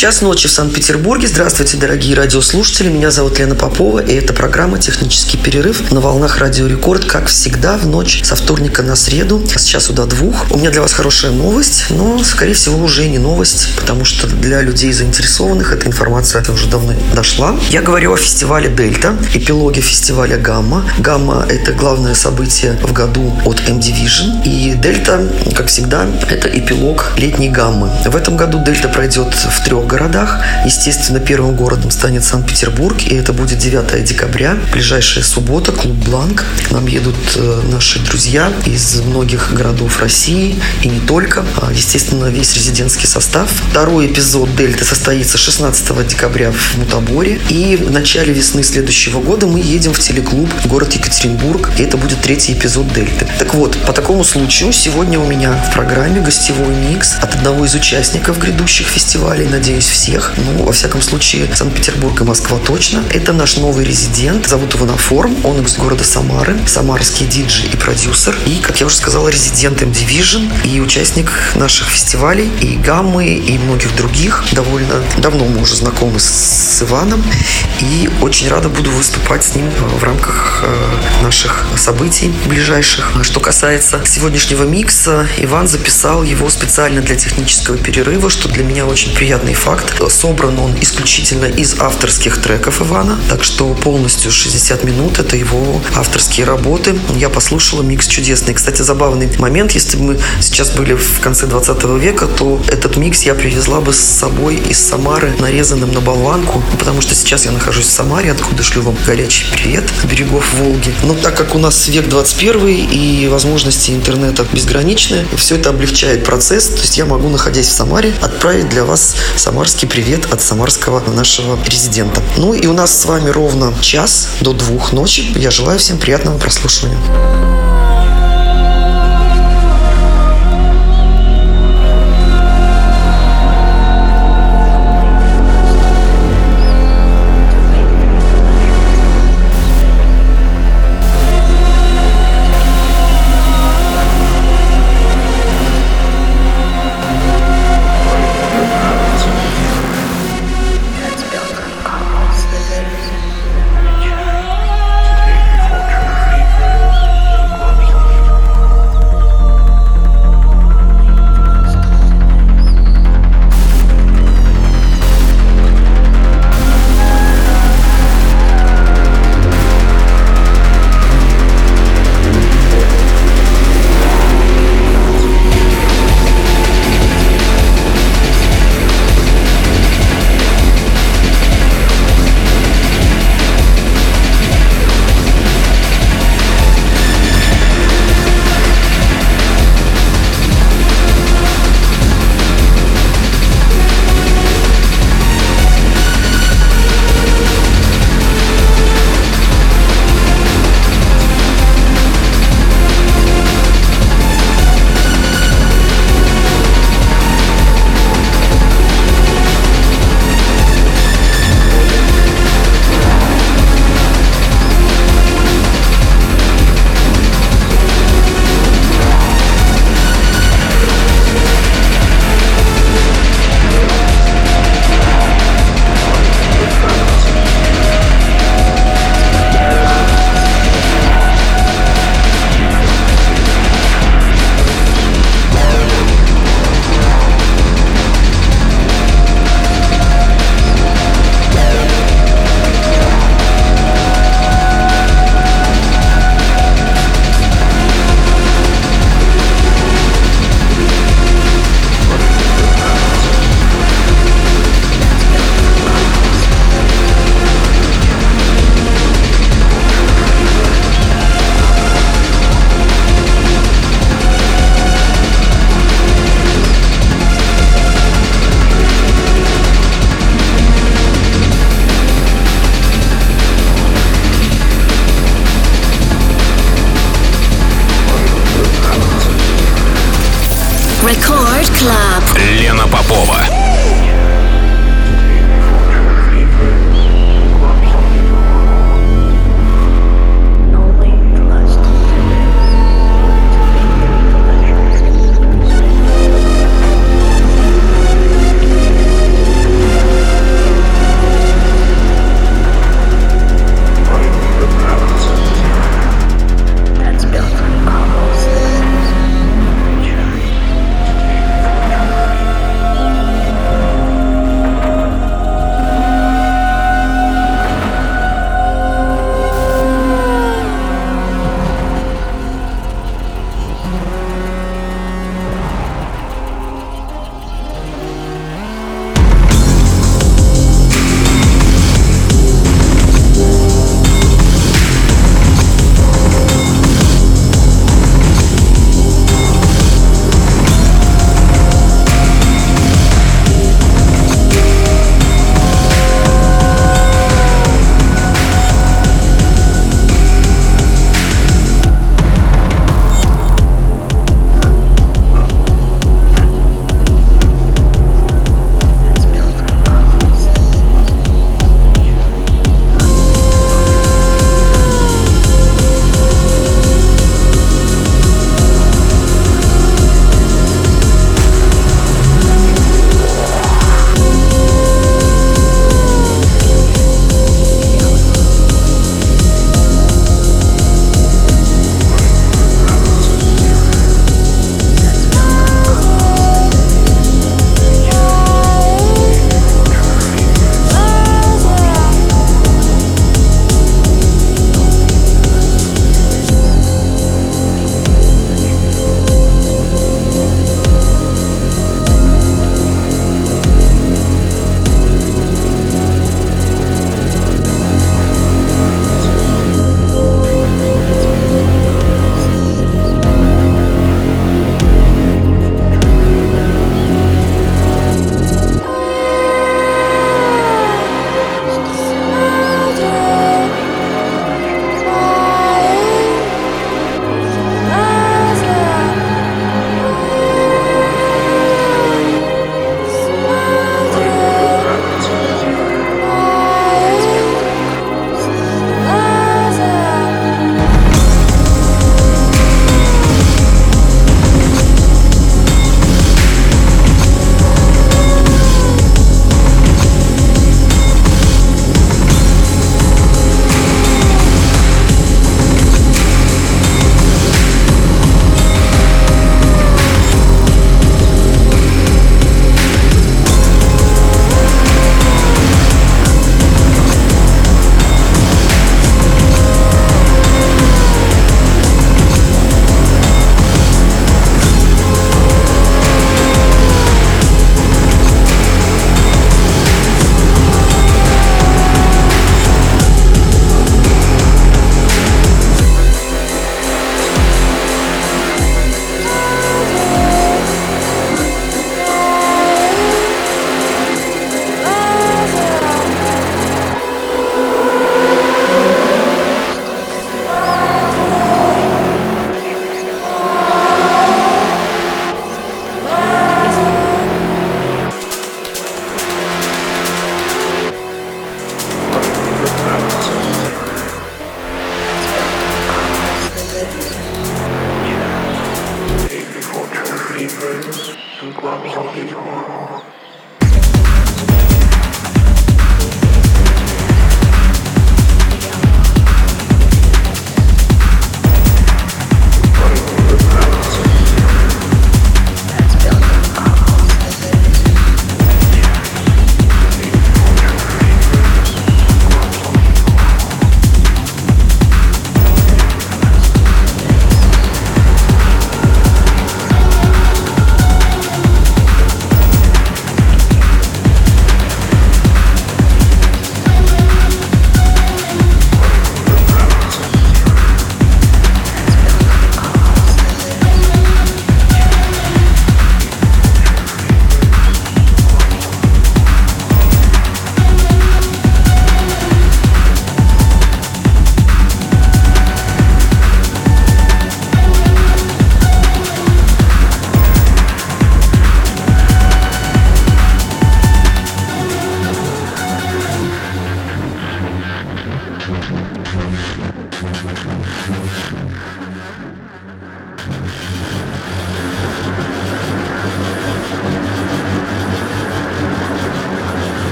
Час ночи в Санкт-Петербурге. Здравствуйте, дорогие радиослушатели. Меня зовут Лена Попова, и это программа «Технический перерыв» на волнах Радио Рекорд, как всегда, в ночь со вторника на среду с часу до двух. У меня для вас хорошая новость, но, скорее всего, уже не новость, потому что для людей заинтересованных эта информация уже давно дошла. Я говорю о фестивале «Дельта», эпилоге фестиваля «Гамма». «Гамма» — это главное событие в году от M-Division, и «Дельта», как всегда, это эпилог летней «Гаммы». В этом году «Дельта» пройдет в трех городах. Естественно, первым городом станет Санкт-Петербург, и это будет 9 декабря, ближайшая суббота, клуб «Бланк». К нам едут э, наши друзья из многих городов России, и не только. А, естественно, весь резидентский состав. Второй эпизод «Дельты» состоится 16 декабря в Мутаборе, и в начале весны следующего года мы едем в телеклуб город Екатеринбург, и это будет третий эпизод «Дельты». Так вот, по такому случаю сегодня у меня в программе гостевой микс от одного из участников грядущих фестивалей, надеюсь, надеюсь, всех. Ну, во всяком случае, Санкт-Петербург и Москва точно. Это наш новый резидент. Зовут его Наформ. Он из города Самары. Самарский диджей и продюсер. И, как я уже сказала, резидент M-Division и участник наших фестивалей и Гаммы, и многих других. Довольно давно мы уже знакомы с Иваном. И очень рада буду выступать с ним в рамках э, наших событий ближайших. Что касается сегодняшнего микса, Иван записал его специально для технического перерыва, что для меня очень приятный факт факт. Собран он исключительно из авторских треков Ивана, так что полностью 60 минут это его авторские работы. Я послушала микс чудесный. Кстати, забавный момент, если бы мы сейчас были в конце 20 века, то этот микс я привезла бы с собой из Самары, нарезанным на болванку, потому что сейчас я нахожусь в Самаре, откуда шлю вам горячий привет берегов Волги. Но так как у нас век 21 и возможности интернета безграничны, все это облегчает процесс, то есть я могу, находясь в Самаре, отправить для вас Самару самарский привет от самарского нашего резидента. Ну и у нас с вами ровно час до двух ночи. Я желаю всем приятного прослушивания.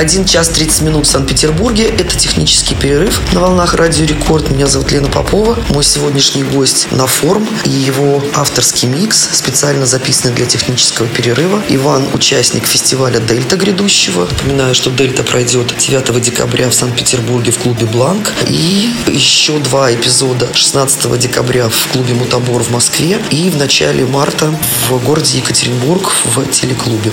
1 час 30 минут в Санкт-Петербурге. Это технический перерыв на волнах Радио Рекорд. Меня зовут Лена Попова. Мой сегодняшний гость на форм и его авторский микс, специально записанный для технического перерыва. Иван – участник фестиваля «Дельта» грядущего. Напоминаю, что «Дельта» пройдет 9 декабря в Санкт-Петербурге в клубе «Бланк». И еще два эпизода 16 декабря в клубе «Мутабор» в Москве и в начале марта в городе Екатеринбург в телеклубе.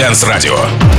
Рекорд Дэнс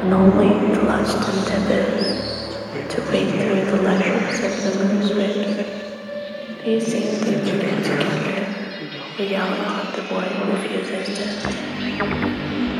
and only the last endeavor to wade through the lectures of the moon's red, piecing the unit together, reality the boy refuses to.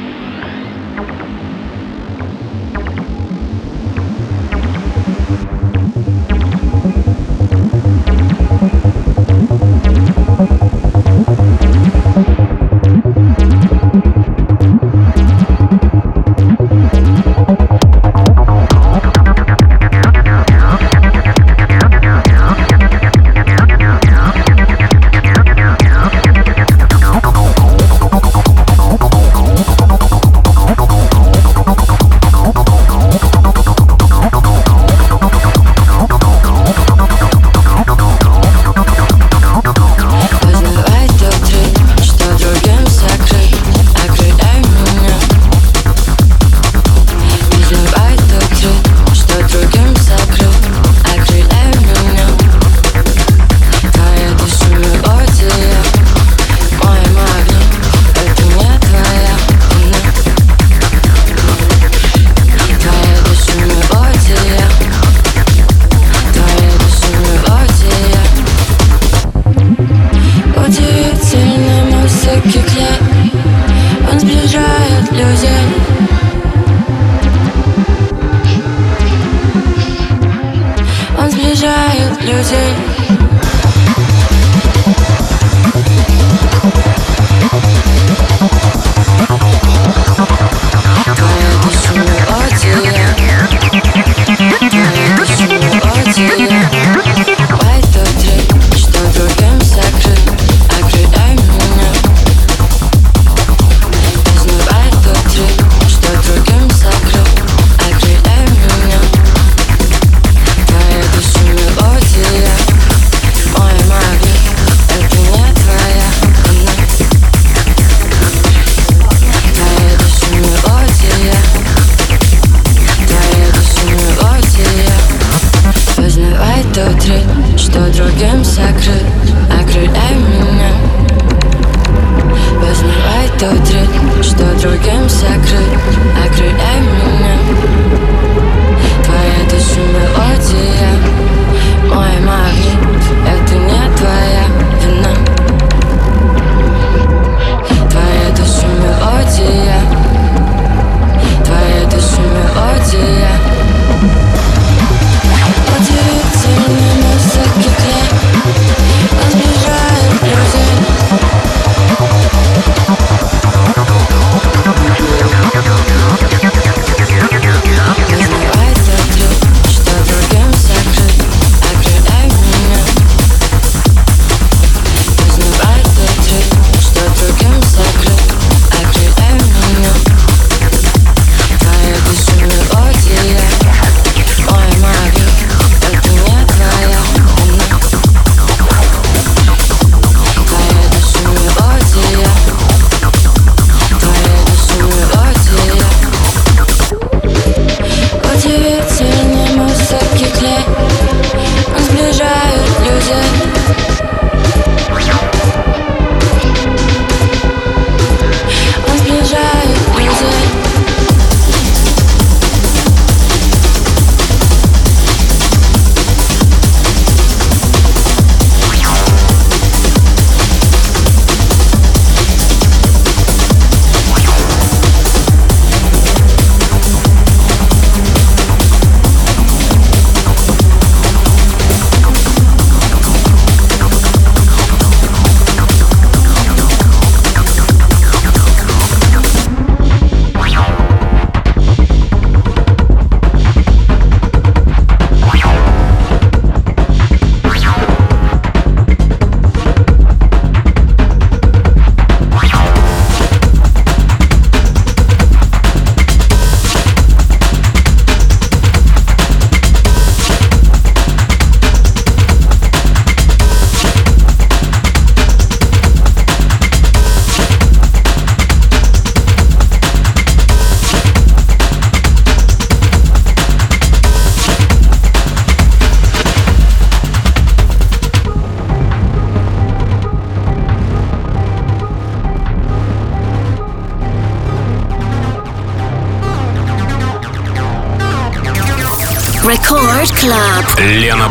Лена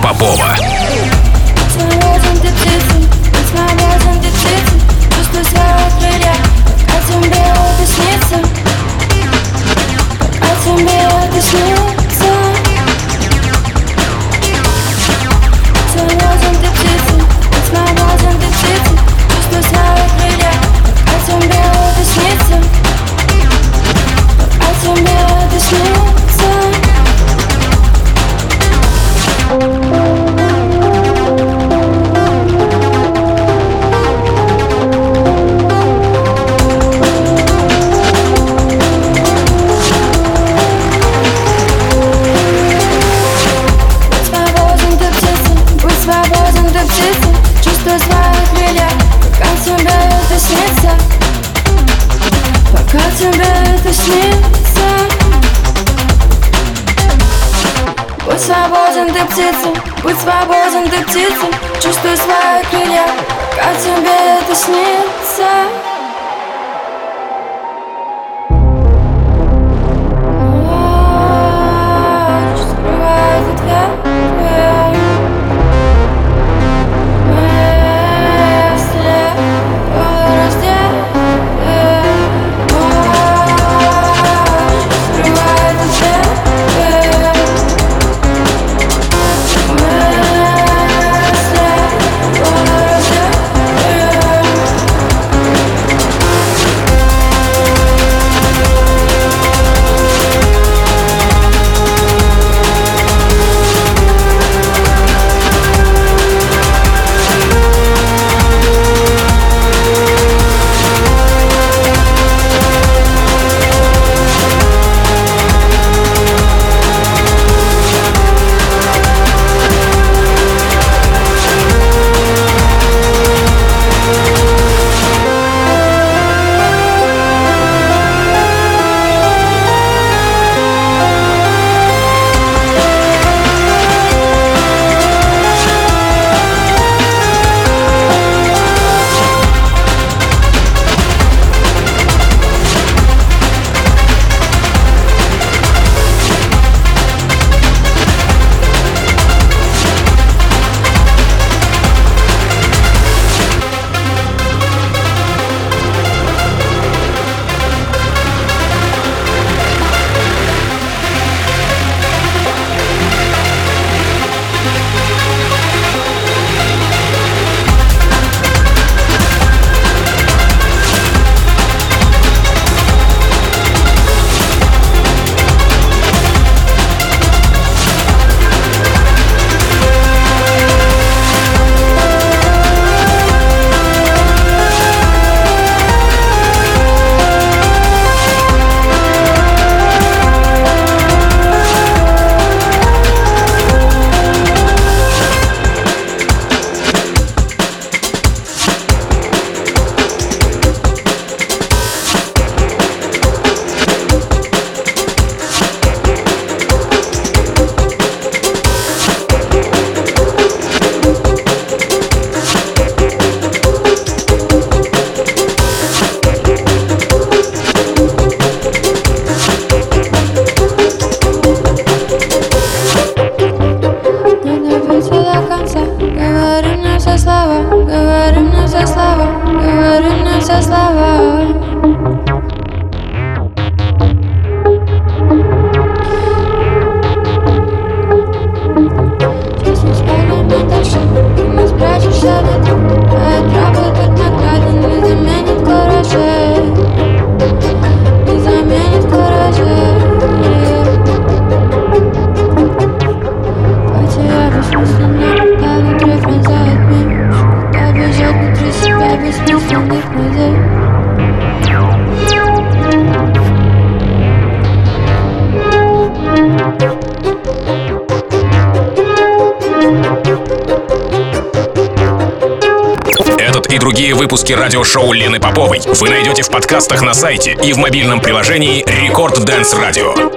подкастах на сайте и в мобильном приложении Record Dance Radio.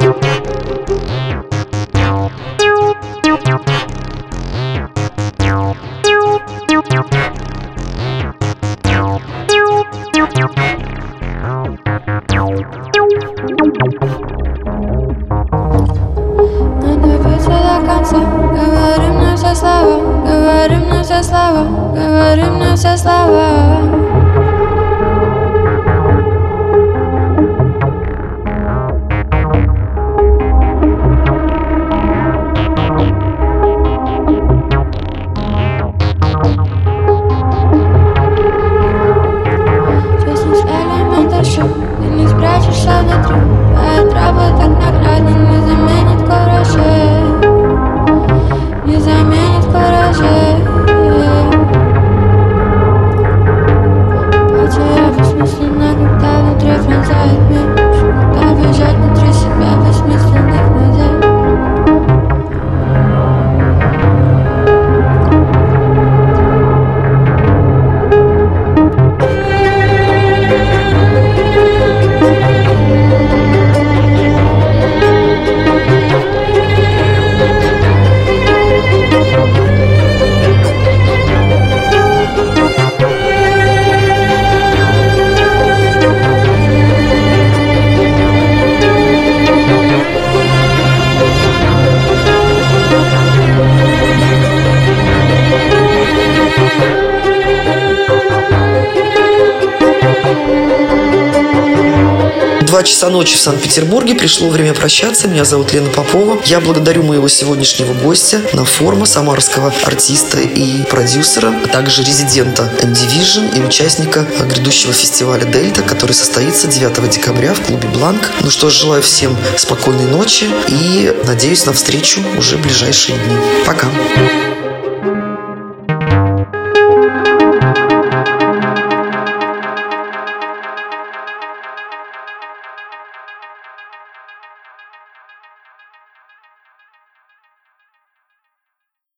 Часа ночи в Санкт-Петербурге. Пришло время прощаться. Меня зовут Лена Попова. Я благодарю моего сегодняшнего гостя на форма самарского артиста и продюсера, а также резидента M-Division и участника грядущего фестиваля «Дельта», который состоится 9 декабря в клубе «Бланк». Ну что ж, желаю всем спокойной ночи и надеюсь на встречу уже в ближайшие дни. Пока.